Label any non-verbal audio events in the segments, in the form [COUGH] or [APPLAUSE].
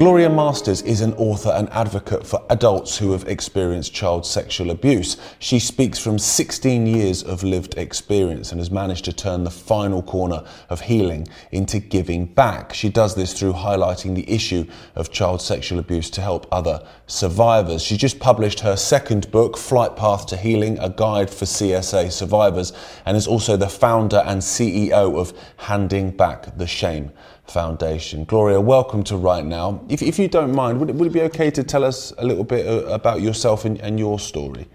Gloria Masters is an author and advocate for adults who have experienced child sexual abuse. She speaks from 16 years of lived experience and has managed to turn the final corner of healing into giving back. She does this through highlighting the issue of child sexual abuse to help other survivors. She just published her second book, Flight Path to Healing, a guide for CSA survivors, and is also the founder and CEO of Handing Back the Shame. Foundation. Gloria, welcome to Right Now. If, if you don't mind, would it, would it be okay to tell us a little bit uh, about yourself and, and your story?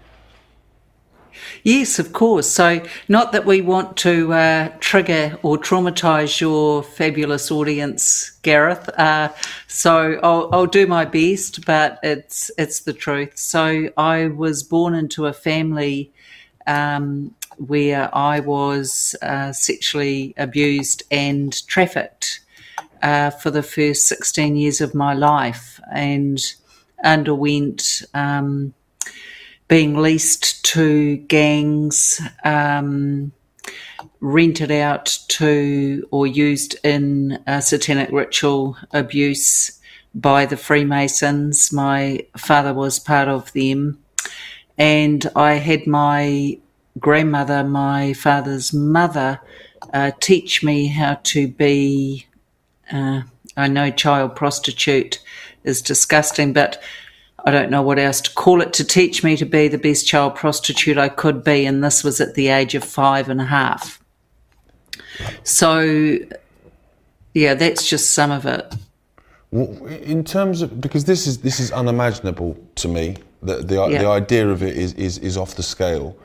Yes, of course. So, not that we want to uh, trigger or traumatise your fabulous audience, Gareth. Uh, so, I'll, I'll, do my best, but it's it's the truth. So, I was born into a family um, where I was uh, sexually abused and trafficked uh, for the first 16 years of my life and underwent um, being leased to gangs, um, rented out to or used in satanic ritual abuse by the Freemasons. My father was part of them. And I had my grandmother, my father's mother, uh, teach me how to be uh, I know child prostitute is disgusting, but I don't know what else to call it to teach me to be the best child prostitute I could be. And this was at the age of five and a half. So, yeah, that's just some of it. In terms of because this is this is unimaginable to me. The the, yeah. the idea of it is, is is off the scale.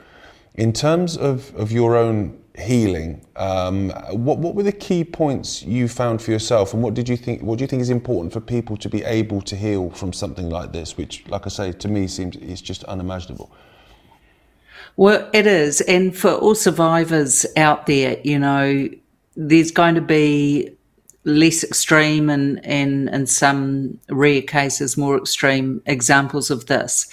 In terms of, of your own healing. Um, what, what were the key points you found for yourself, and what did you think? What do you think is important for people to be able to heal from something like this, which, like I say, to me seems is just unimaginable. Well, it is, and for all survivors out there, you know, there's going to be less extreme and, and in some rare cases more extreme examples of this.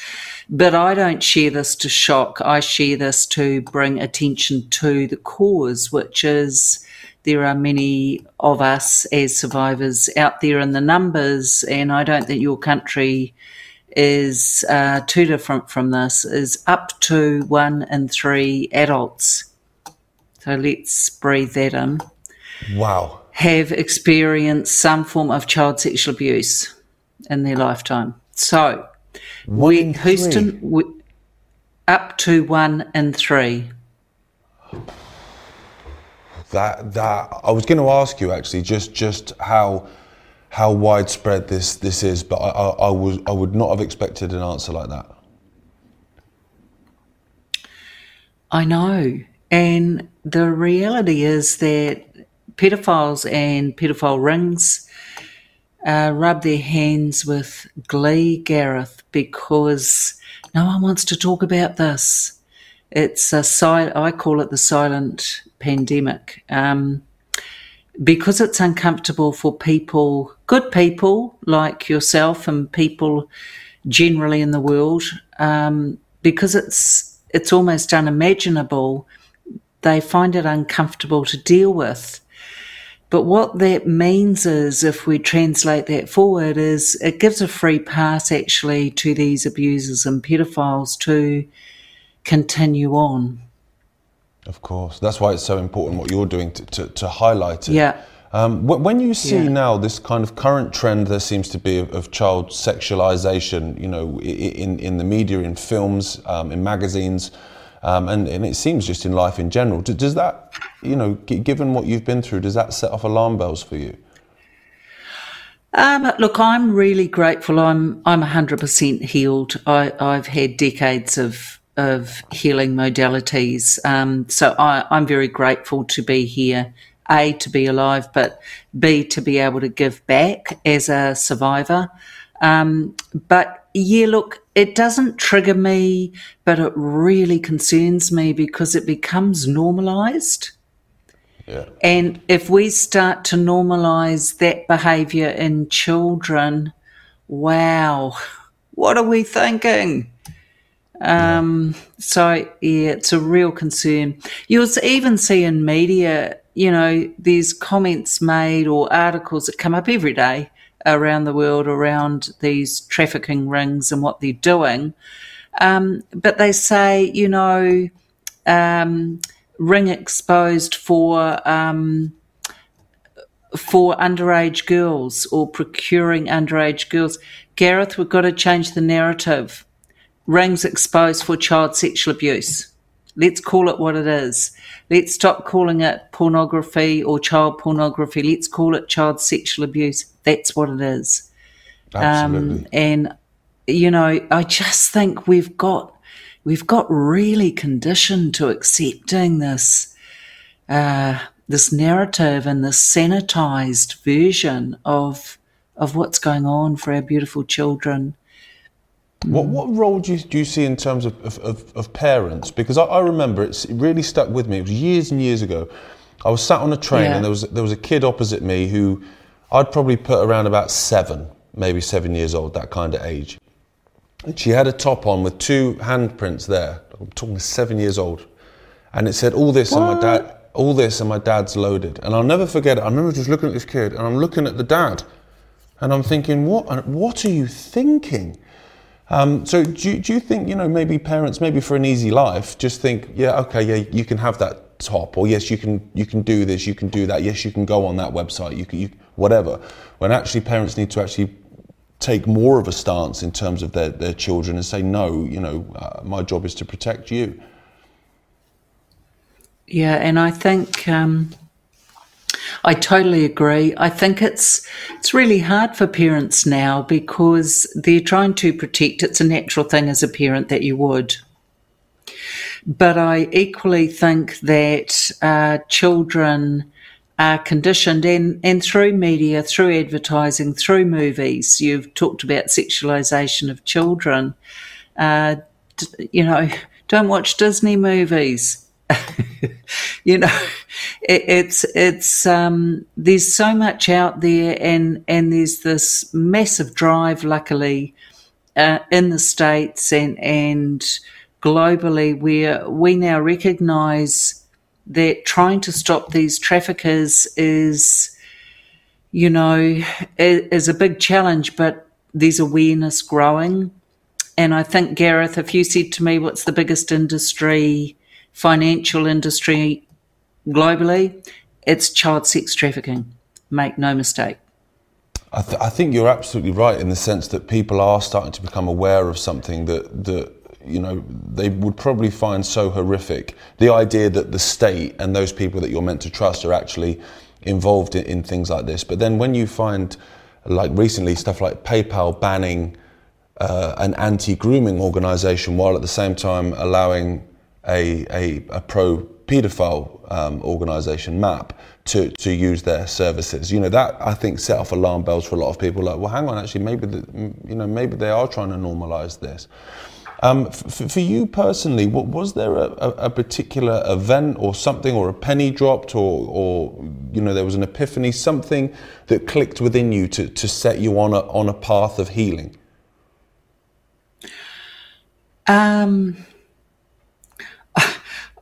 But I don't share this to shock. I share this to bring attention to the cause, which is there are many of us as survivors out there in the numbers, and I don't think your country is uh, too different from this, is up to one in three adults. So let's breathe that in. Wow have experienced some form of child sexual abuse in their lifetime. So, we, Houston, we, up to one in three. That that I was going to ask you actually just just how how widespread this this is, but I, I, I was I would not have expected an answer like that. I know, and the reality is that pedophiles and pedophile rings uh, rub their hands with glee, Gareth, because no one wants to talk about this. It's a si- I call it the silent pandemic. Um, because it's uncomfortable for people, good people like yourself and people generally in the world, um, because it's it's almost unimaginable. They find it uncomfortable to deal with. But what that means is, if we translate that forward, is it gives a free pass actually to these abusers and pedophiles to continue on. Of course. That's why it's so important what you're doing to, to, to highlight it. Yeah. Um, when you see yeah. now this kind of current trend there seems to be of, of child sexualization, you know, in, in the media, in films, um, in magazines, um, and, and it seems just in life in general. Does that, you know, given what you've been through, does that set off alarm bells for you? Um, look, I'm really grateful. I'm I'm 100% healed. I, I've had decades of of healing modalities, um, so I, I'm very grateful to be here. A to be alive, but B to be able to give back as a survivor. Um, but yeah, look, it doesn't trigger me, but it really concerns me because it becomes normalized. Yeah. And if we start to normalize that behavior in children, wow, what are we thinking? Um, yeah. So, yeah, it's a real concern. You'll even see in media, you know, there's comments made or articles that come up every day around the world around these trafficking rings and what they're doing. Um, but they say, you know, um, ring exposed for um, for underage girls or procuring underage girls. Gareth, we've got to change the narrative. Rings exposed for child sexual abuse. Let's call it what it is. Let's stop calling it pornography or child pornography. Let's call it child sexual abuse. That's what it is. Absolutely. Um, and you know, I just think we've got we've got really conditioned to accepting this uh, this narrative and this sanitized version of of what's going on for our beautiful children. What what role do you, do you see in terms of, of, of, parents? Because I, I remember it's, it really stuck with me. It was years and years ago. I was sat on a train Yeah. and there was there was a kid opposite me who I'd probably put around about seven, maybe seven years old, that kind of age. And she had a top on with two handprints there. I'm talking seven years old, and it said all this and my dad, all this and my dad's loaded. And I'll never forget it. I remember just looking at this kid and I'm looking at the dad, and I'm thinking, what what are you thinking? Um, so do do you think you know maybe parents maybe for an easy life just think yeah okay yeah you can have that top or yes you can you can do this you can do that yes you can go on that website you can you, whatever. When actually parents need to actually take more of a stance in terms of their, their children and say no you know uh, my job is to protect you. Yeah, and I think um, I totally agree. I think it's it's really hard for parents now because they're trying to protect. It's a natural thing as a parent that you would, but I equally think that uh, children are conditioned, and and through media, through advertising, through movies. You've talked about sexualization of children. Uh, you know, don't watch Disney movies [LAUGHS] you know, it, it's it's um, there's so much out there, and and there's this massive drive, luckily, uh, in the states and and globally, where we now recognise that trying to stop these traffickers is, you know, is a big challenge, but there's awareness growing. And I think, Gareth, if you said to me, what's the biggest industry, financial industry globally, it's child sex trafficking. Make no mistake. I, th- I think you're absolutely right in the sense that people are starting to become aware of something that that you know they would probably find so horrific. The idea that the state and those people that you're meant to trust are actually involved in, in things like this. But then when you find, like recently, stuff like PayPal banning uh, an anti-grooming organisation while at the same time allowing a, a, a pro paedophile um, organisation, MAP, to, to use their services. You know that I think set off alarm bells for a lot of people. Like, well, hang on, actually, maybe the, you know maybe they are trying to normalise this. Um, f- for you personally, what, was there a, a, a particular event or something, or a penny dropped, or, or you know there was an epiphany, something that clicked within you to, to set you on a on a path of healing? Um,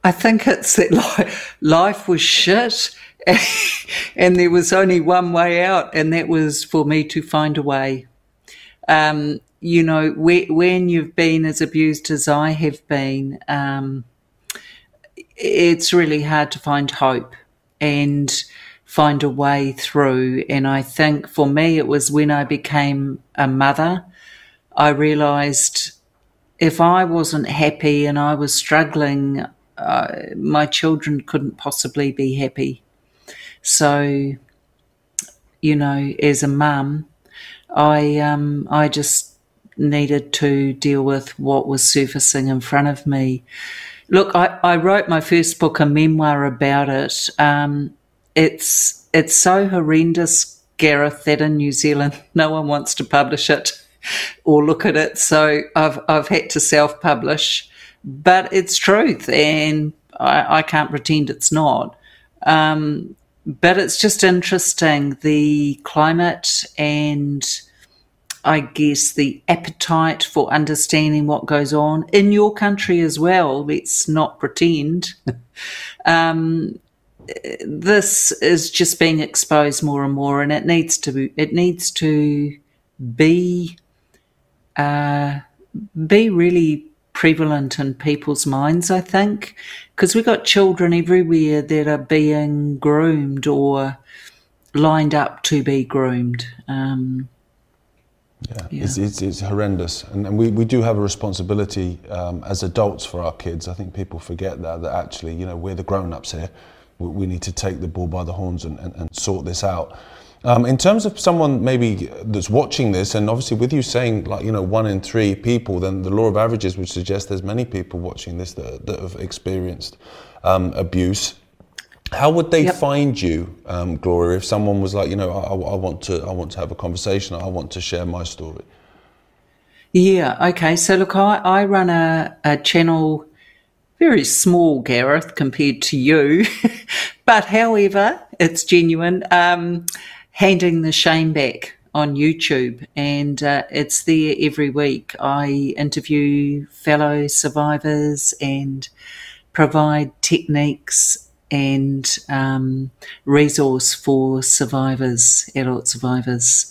I think it's that [LAUGHS] li- life was shit, [LAUGHS] and there was only one way out, and that was for me to find a way. Um, you know, whe- when you've been as abused as I have been, um, it's really hard to find hope and find a way through. And I think for me, it was when I became a mother, I realized if I wasn't happy and I was struggling, uh, my children couldn't possibly be happy. So, you know, as a mum, I um, I just needed to deal with what was surfacing in front of me. Look, I, I wrote my first book, a memoir about it. Um, it's it's so horrendous, Gareth, that in New Zealand [LAUGHS] no one wants to publish it or look at it. So I've I've had to self publish, but it's truth, and I, I can't pretend it's not. Um, but it's just interesting the climate and I guess the appetite for understanding what goes on in your country as well. Let's not pretend. [LAUGHS] um, this is just being exposed more and more, and it needs to be, it needs to be uh, be really prevalent in people's minds. I think because we've got children everywhere that are being groomed or lined up to be groomed. Um, yeah, yeah. It's, it's, it's, horrendous. And, and, we, we do have a responsibility um, as adults for our kids. I think people forget that, that actually, you know, we're the grown ups here. We, we, need to take the bull by the horns and, and, and sort this out. Um, in terms of someone maybe that's watching this, and obviously with you saying like you know one in three people, then the law of averages would suggest there's many people watching this that, that have experienced um, abuse. How would they yep. find you, um, Gloria, if someone was like, you know, I, I, want to, I want to have a conversation, I want to share my story? Yeah. Okay. So look, I, I run a, a channel, very small, Gareth, compared to you, [LAUGHS] but however, it's genuine. Um, handing the shame back on YouTube, and uh, it's there every week. I interview fellow survivors and provide techniques and um, resource for survivors, adult survivors.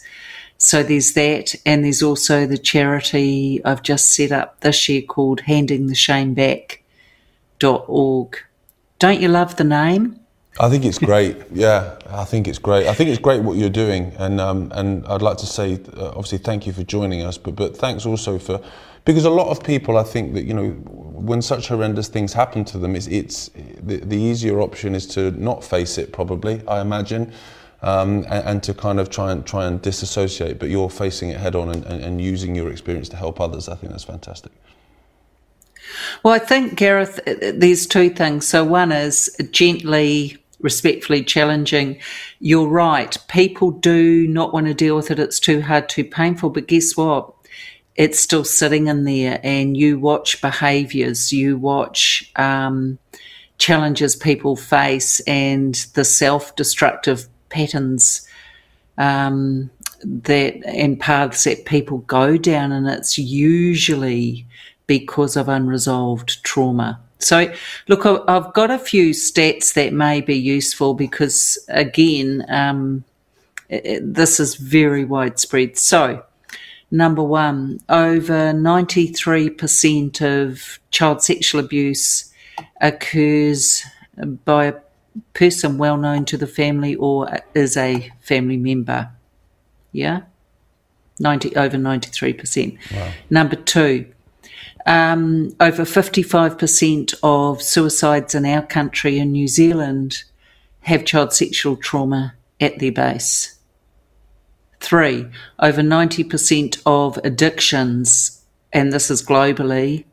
So there's that, and there's also the charity I've just set up this year called handingtheshameback.org. Don't you love the name? I think it's great. Yeah, I think it's great. I think it's great what you're doing, and um, and I'd like to say, uh, obviously, thank you for joining us, but but thanks also for because a lot of people, I think that you know, when such horrendous things happen to them, it's, it's the, the easier option is to not face it. Probably, I imagine. Um, and, and, to kind of try and try and disassociate, but you're facing it head on and, and, and using your experience to help others. I think that's fantastic. Well, I think Gareth, uh, there's two things. So one is gently respectfully challenging. You're right. People do not want to deal with it. It's too hard, too painful. But guess what? It's still sitting in there, and you watch behaviors, you watch um, challenges people face, and the self destructive patterns um, that and paths that people go down. And it's usually because of unresolved trauma. So, look, I've got a few stats that may be useful because, again, um, this is very widespread. So, number one, over 93% of child sexual abuse occurs by a person well known to the family or is a family member. Yeah? 90 over 93%. Wow. Number two, um, over 55% of suicides in our country in New Zealand have child sexual trauma at their base. Three, over 90% of addictions, and this is globally,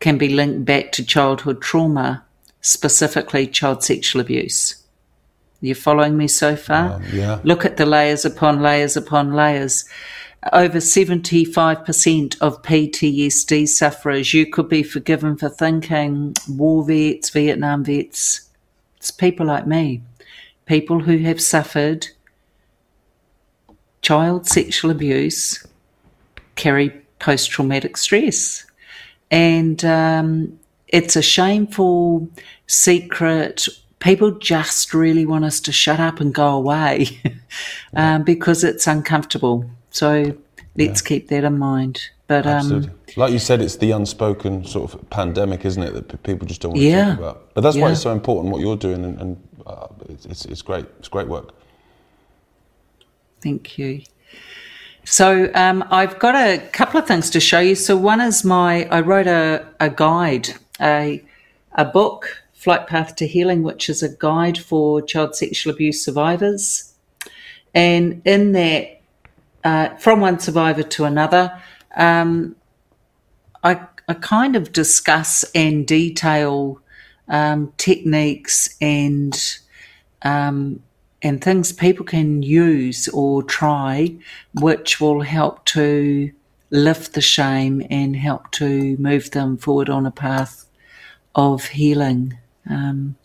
can be linked back to childhood trauma, specifically child sexual abuse. You're following me so far? Um, yeah. Look at the layers upon layers upon layers over 75% of PTSD sufferers, you could be forgiven for thinking war vets, Vietnam vets. It's people like me, people who have suffered child sexual abuse, carry post traumatic stress. And um, it's a shameful secret. People just really want us to shut up and go away [LAUGHS] um, because it's uncomfortable. So let's yeah. keep that in mind. But um, like you said, it's the unspoken sort of pandemic, isn't it, that people just don't want yeah. to talk about. But that's yeah. why it's so important what you're doing, and, and uh, it's, it's great. It's great work. Thank you. So um, I've got a couple of things to show you. So one is my I wrote a, a guide, a a book, Flight Path to Healing, which is a guide for child sexual abuse survivors. And in that uh, from one survivor to another. Um, I, I, kind of discuss and detail um, techniques and um, and things people can use or try, which will help to lift the shame and help to move them forward on a path of healing. Um,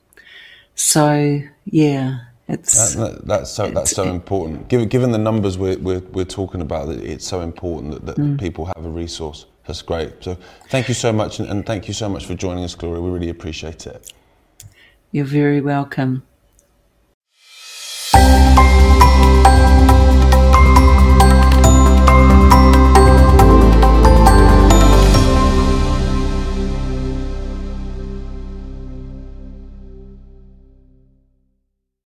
so yeah, it's that, that's so that's so important. Given, given the numbers we're, we're, we're talking about, it's so important that, that mm. people have a resource. That's great. So thank you so much, and, and thank you so much for joining us, Gloria. We really appreciate it. You're very welcome.